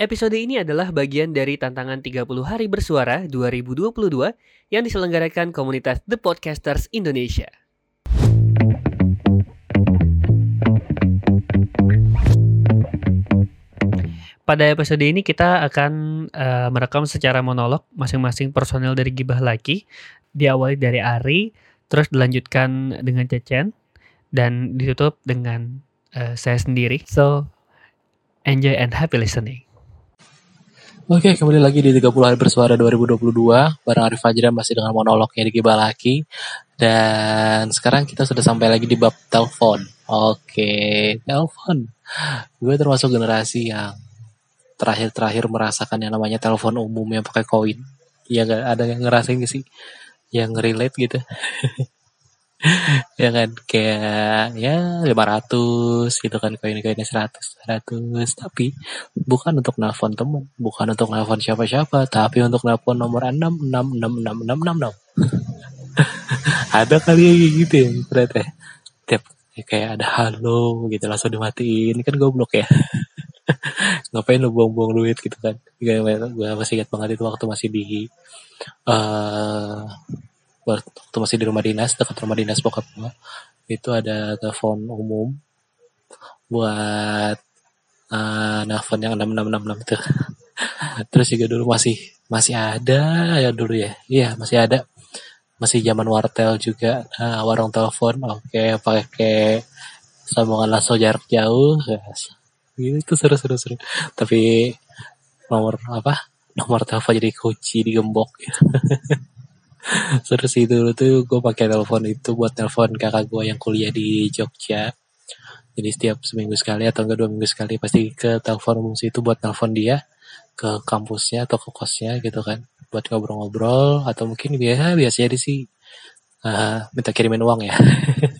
Episode ini adalah bagian dari tantangan 30 hari bersuara 2022 yang diselenggarakan komunitas The Podcasters Indonesia. Pada episode ini kita akan uh, merekam secara monolog masing-masing personel dari Gibah Laki. Diawali dari Ari, terus dilanjutkan dengan Cecen, dan ditutup dengan uh, saya sendiri. So, enjoy and happy listening. Oke, kembali lagi di 30 hari bersuara 2022 bareng Arif Fajra masih dengan monolognya di Gibah Laki. Dan sekarang kita sudah sampai lagi di bab telepon. Oke, telepon. Gue termasuk generasi yang terakhir-terakhir merasakan yang namanya telepon umum yang pakai koin. Ya ada yang ngerasain sih? Yang relate gitu. ya kan kayak ya 500 gitu kan koin-koinnya 100 100 tapi bukan untuk nelfon temen bukan untuk nelfon siapa-siapa tapi untuk nelfon nomor 6 6 6 6 6 6 6 ada kali ya gitu ya ternyata tiap kayak ada halo gitu langsung dimatiin. Kan goblok ya. Ngapain lu buang-buang duit gitu kan? Gue masih ingat banget itu waktu masih di uh, waktu masih di rumah dinas dekat rumah dinas bokap gue itu ada telepon umum buat uh, nelfon yang enam itu. Terus juga dulu masih masih ada ya dulu ya. Iya masih ada. Masih zaman wartel juga. Uh, warung telepon oke okay, pakai sambungan langsung jarak jauh. Yes. Gitu itu seru seru seru. Tapi nomor apa? Nomor telepon jadi kunci digembok. seru sih dulu tuh gue pakai telepon itu buat telepon kakak gue yang kuliah di Jogja. Jadi setiap seminggu sekali atau enggak dua minggu sekali pasti ke telepon umum itu buat telepon dia ke kampusnya atau ke kosnya gitu kan buat ngobrol-ngobrol atau mungkin biasa biasanya sih. Uh, minta kirimin uang ya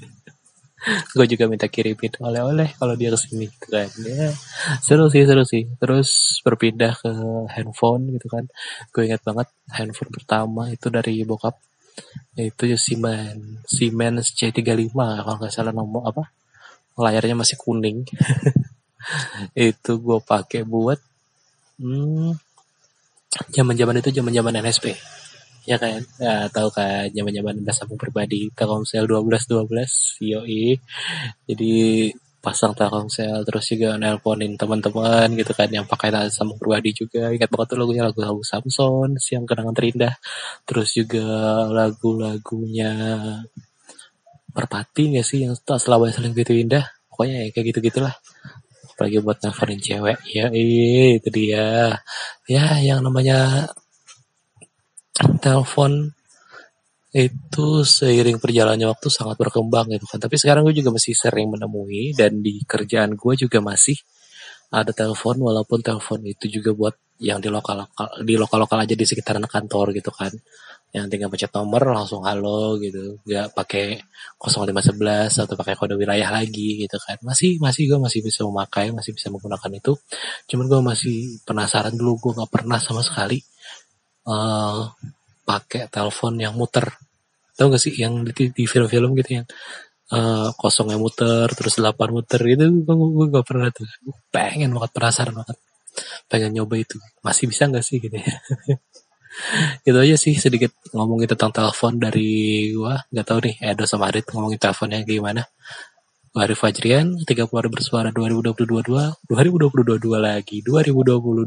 gue juga minta kirimin oleh-oleh kalau dia ke sini gitu kan. Ya seru sih seru sih. Terus berpindah ke handphone gitu kan. Gue ingat banget handphone pertama itu dari bokap yaitu Siemens Siemens C35 kalau nggak salah nomor apa? Layarnya masih kuning. Itu gue pakai buat hmm, zaman zaman itu zaman zaman NSP ya kan? Ya tahu kan zaman zaman udah sambung pribadi telkomsel 12 12 yoi. Jadi pasang telkomsel terus juga nelponin teman-teman gitu kan yang pakai sambung pribadi juga. Ingat banget tuh lagunya lagu lagu Samson siang kenangan terindah. Terus juga lagu-lagunya Perpati gak sih yang selalu saling gitu indah? Pokoknya ya kayak gitu gitulah apalagi buat nelfonin cewek. Ya itu dia. Ya yang namanya telepon itu seiring perjalannya waktu sangat berkembang gitu kan. Tapi sekarang gue juga masih sering menemui dan di kerjaan gue juga masih ada telepon walaupun telepon itu juga buat yang di lokal lokal di lokal lokal aja di sekitaran kantor gitu kan. Yang tinggal pencet nomor langsung halo gitu. Nggak pakai 0511 atau pakai kode wilayah lagi gitu kan. Masih masih gue masih bisa memakai masih bisa menggunakan itu. Cuman gue masih penasaran dulu gue nggak pernah sama sekali uh, pakai telepon yang muter. Tau gak sih yang di, di film-film gitu yang uh, kosong yang muter terus delapan muter gitu gue, gue gak pernah tuh. Pengen banget penasaran banget. Pengen nyoba itu. Masih bisa gak sih gitu ya? Itu aja sih sedikit ngomongin tentang telepon dari gua. Nggak tahu nih Edo sama Arit ngomongin teleponnya gimana Arif Fajrian 30 hari bersuara 2022 2022 lagi 2022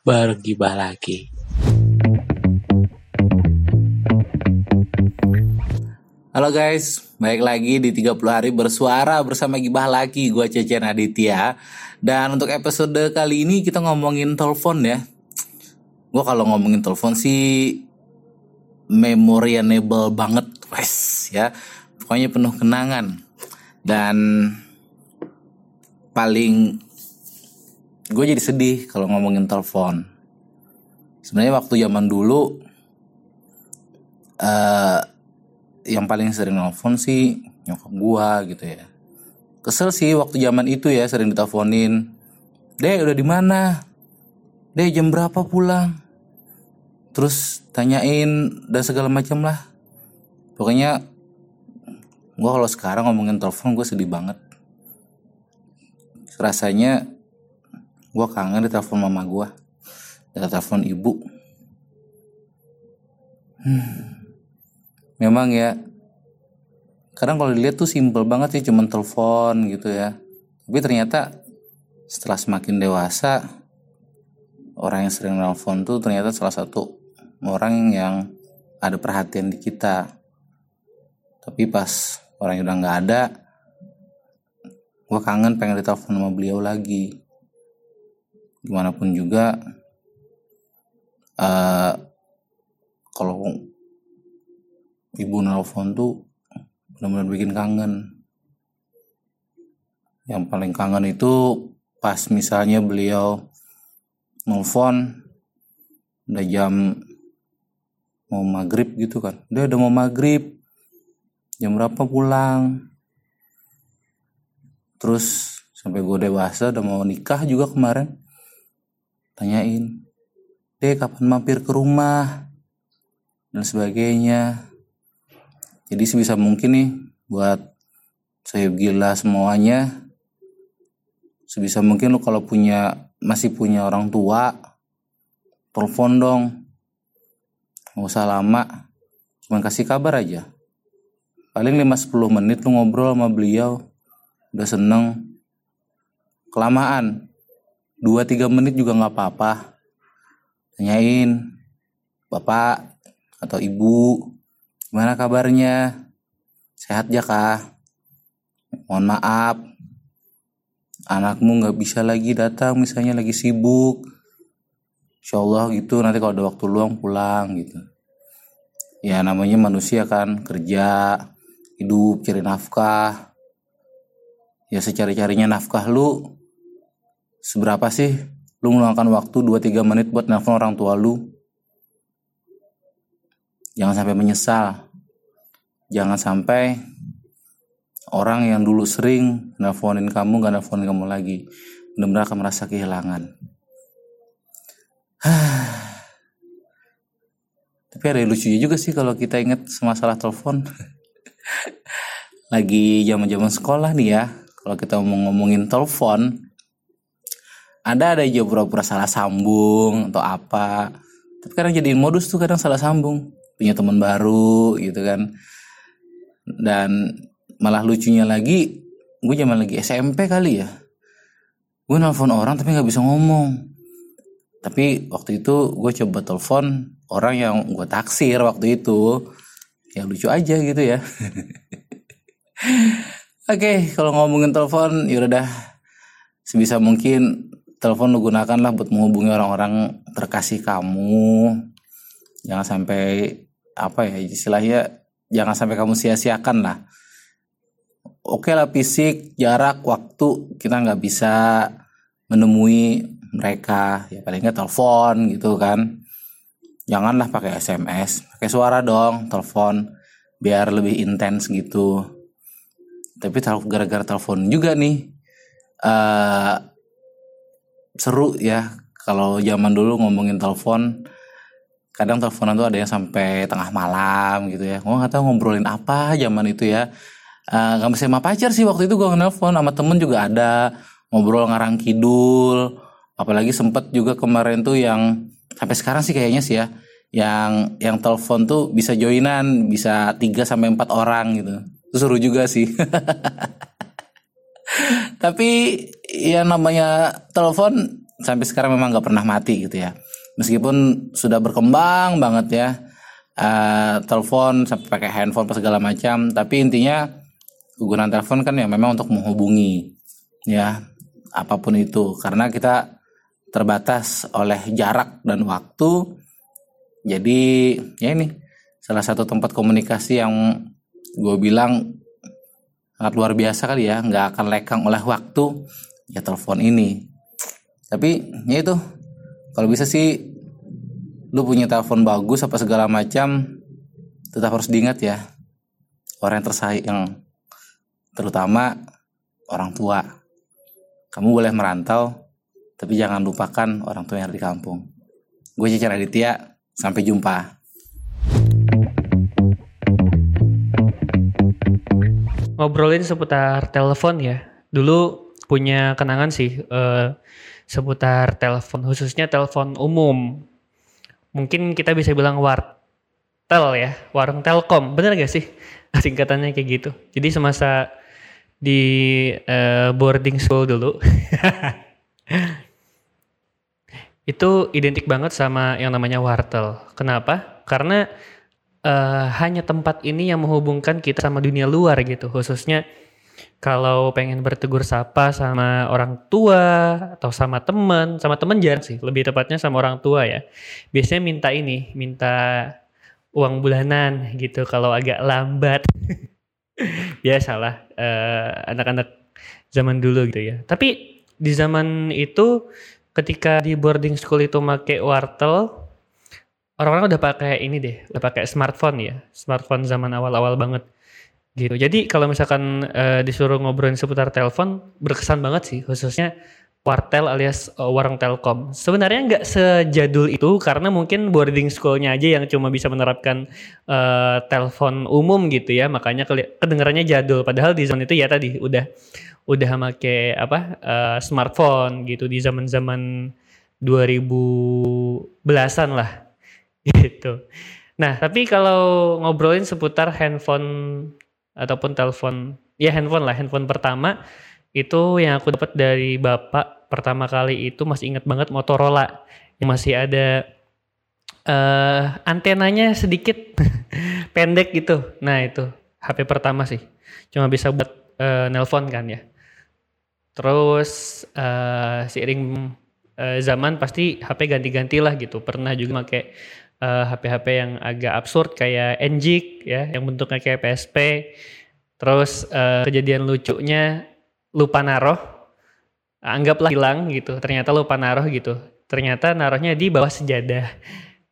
bergibah lagi Halo guys, baik lagi di 30 hari bersuara bersama Gibah lagi, gue Cece Aditya. Dan untuk episode kali ini kita ngomongin telepon ya. Gue kalau ngomongin telepon sih memoriable banget, wes ya. Pokoknya penuh kenangan. Dan paling gue jadi sedih kalau ngomongin telepon. Sebenarnya waktu zaman dulu uh, yang paling sering nelfon sih nyokap gua gitu ya. Kesel sih waktu zaman itu ya sering diteleponin. Deh udah di mana? Deh jam berapa pulang? Terus tanyain dan segala macam lah. Pokoknya gua kalau sekarang ngomongin telepon gue sedih banget. Rasanya gue kangen ditelepon mama gue telepon ibu. Hmm. memang ya kadang kalau dilihat tuh simple banget sih cuman telepon gitu ya. Tapi ternyata setelah semakin dewasa orang yang sering nelfon tuh ternyata salah satu orang yang ada perhatian di kita. Tapi pas orang yang udah nggak ada gue kangen pengen ditelepon sama beliau lagi. Gimana pun juga uh, kalau ibu nelfon tuh benar-benar bikin kangen. Yang paling kangen itu pas misalnya beliau nelfon udah jam mau maghrib gitu kan. Udah udah mau maghrib jam berapa pulang? Terus sampai gue dewasa udah mau nikah juga kemarin. Tanyain deh kapan mampir ke rumah? Dan sebagainya. Jadi sebisa mungkin nih buat saya gila semuanya sebisa mungkin lo kalau punya masih punya orang tua telepon dong. Nggak usah lama cuman kasih kabar aja paling 5-10 menit lu ngobrol sama beliau udah seneng. Kelamaan. 2-3 menit juga nggak apa-apa. Tanyain bapak atau ibu gimana kabarnya? Sehat ya kah? Mohon maaf. Anakmu nggak bisa lagi datang misalnya lagi sibuk. Insya Allah gitu nanti kalau ada waktu luang pulang gitu. Ya namanya manusia kan kerja hidup cari nafkah. Ya secari-carinya nafkah lu seberapa sih? Lu meluangkan waktu 2-3 menit buat nelfon orang tua lu. Jangan sampai menyesal. Jangan sampai orang yang dulu sering nelfonin kamu gak nelfonin kamu lagi. Benar-benar akan merasa kehilangan. Tapi ada lucunya juga sih kalau kita ingat masalah telepon lagi zaman zaman sekolah nih ya kalau kita mau ngomongin telepon ada ada aja pura-pura salah sambung atau apa. Tapi kadang jadiin modus tuh kadang salah sambung punya teman baru gitu kan. Dan malah lucunya lagi gue zaman lagi SMP kali ya. Gue nelfon orang tapi nggak bisa ngomong. Tapi waktu itu gue coba telepon orang yang gue taksir waktu itu ya lucu aja gitu ya Oke, okay, kalau ngomongin telepon, ya udah sebisa mungkin telepon lu gunakanlah buat menghubungi orang-orang terkasih kamu. Jangan sampai apa ya istilahnya jangan sampai kamu sia-siakan lah. Oke okay lah fisik, jarak, waktu kita nggak bisa menemui mereka ya paling nggak telepon gitu kan. Janganlah pakai SMS, pakai suara dong, telepon biar lebih intens gitu. Tapi gara-gara telepon juga nih uh, seru ya. Kalau zaman dulu ngomongin telepon kadang teleponan tuh ada yang sampai tengah malam gitu ya. Gue tahu ngobrolin apa zaman itu ya. Uh, gak sama pacar sih waktu itu gue nelfon sama temen juga ada. Ngobrol ngarang kidul apalagi sempet juga kemarin tuh yang sampai sekarang sih kayaknya sih ya yang yang telepon tuh bisa joinan bisa 3 sampai empat orang gitu. Itu seru juga sih. Tapi ya namanya telepon sampai sekarang memang nggak pernah mati gitu ya. Meskipun sudah berkembang banget ya uh, telepon sampai pakai handphone segala macam. Tapi intinya kegunaan telepon kan ya memang untuk menghubungi ya apa pun itu. Karena kita terbatas oleh jarak dan waktu. Jadi ya ini salah satu tempat komunikasi yang gue bilang sangat luar biasa kali ya nggak akan lekang oleh waktu ya telepon ini. Tapi ya itu kalau bisa sih lu punya telepon bagus apa segala macam tetap harus diingat ya orang yang tersayang terutama orang tua. Kamu boleh merantau tapi jangan lupakan orang tua yang ada di kampung gue Cicara Aditya sampai jumpa ngobrolin seputar telepon ya. Dulu punya kenangan sih uh, seputar telepon, khususnya telepon umum. Mungkin kita bisa bilang wartel ya, warung telkom. Bener gak sih singkatannya kayak gitu? Jadi semasa di uh, boarding school dulu, itu identik banget sama yang namanya wartel. Kenapa? Karena uh, hanya tempat ini yang menghubungkan kita sama dunia luar gitu, khususnya kalau pengen bertegur sapa sama orang tua atau sama teman, sama teman jarang sih, lebih tepatnya sama orang tua ya. Biasanya minta ini, minta uang bulanan gitu kalau agak lambat. Biasalah uh, anak-anak zaman dulu gitu ya. Tapi di zaman itu ketika di boarding school itu make wartel, orang-orang udah pakai ini deh, udah pakai smartphone ya, smartphone zaman awal-awal banget gitu. Jadi kalau misalkan uh, disuruh ngobrolin seputar telepon, berkesan banget sih, khususnya wartel alias uh, warung telkom. Sebenarnya nggak sejadul itu karena mungkin boarding schoolnya aja yang cuma bisa menerapkan uh, telepon umum gitu ya, makanya kedengarannya jadul. Padahal di zaman itu ya tadi udah udah make apa uh, smartphone gitu di zaman-zaman 2000 belasan lah gitu. Nah, tapi kalau ngobrolin seputar handphone ataupun telepon, ya handphone lah, handphone pertama itu yang aku dapat dari bapak pertama kali itu masih ingat banget Motorola yang masih ada uh, antenanya sedikit pendek gitu. Nah itu HP pertama sih, cuma bisa buat uh, nelpon kan ya. Terus uh, seiring uh, zaman pasti HP ganti-ganti lah gitu. Pernah juga pakai uh, HP-HP yang agak absurd kayak Enjik ya yang bentuknya kayak PSP. Terus uh, kejadian lucunya lupa naruh anggaplah hilang gitu. Ternyata lupa naruh gitu. Ternyata naruhnya di bawah sejadah.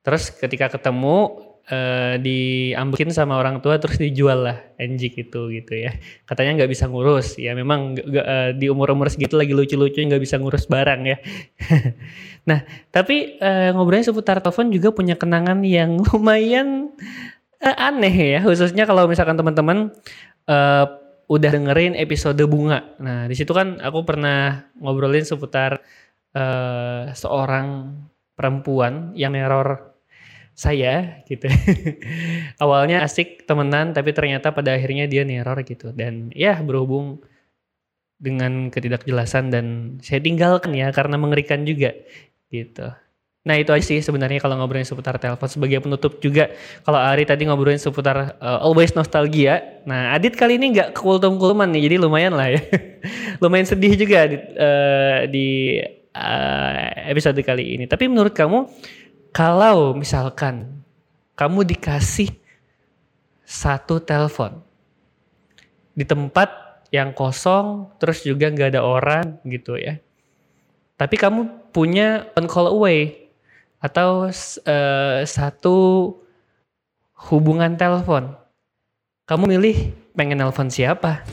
Terus ketika ketemu uh, diambilin sama orang tua terus dijual lah NG gitu gitu ya katanya nggak bisa ngurus ya memang gak, uh, di umur umur segitu lagi lucu-lucu nggak bisa ngurus barang ya nah tapi uh, ngobrolnya seputar telepon juga punya kenangan yang lumayan uh, aneh ya khususnya kalau misalkan teman-teman uh, udah dengerin episode bunga nah di situ kan aku pernah ngobrolin seputar uh, seorang perempuan yang error saya gitu. Awalnya asik temenan tapi ternyata pada akhirnya dia neror gitu dan ya berhubung dengan ketidakjelasan dan saya tinggalkan ya karena mengerikan juga gitu. Nah itu aja sih sebenarnya kalau ngobrolin seputar telepon sebagai penutup juga kalau Ari tadi ngobrolin seputar uh, always nostalgia. Nah Adit kali ini nggak kultum-kultuman nih jadi lumayan lah ya. lumayan sedih juga di, uh, di uh, episode kali ini. Tapi menurut kamu kalau misalkan kamu dikasih satu telepon di tempat yang kosong terus juga nggak ada orang gitu ya tapi kamu punya one call away atau uh, satu hubungan telepon. Kamu milih pengen telepon siapa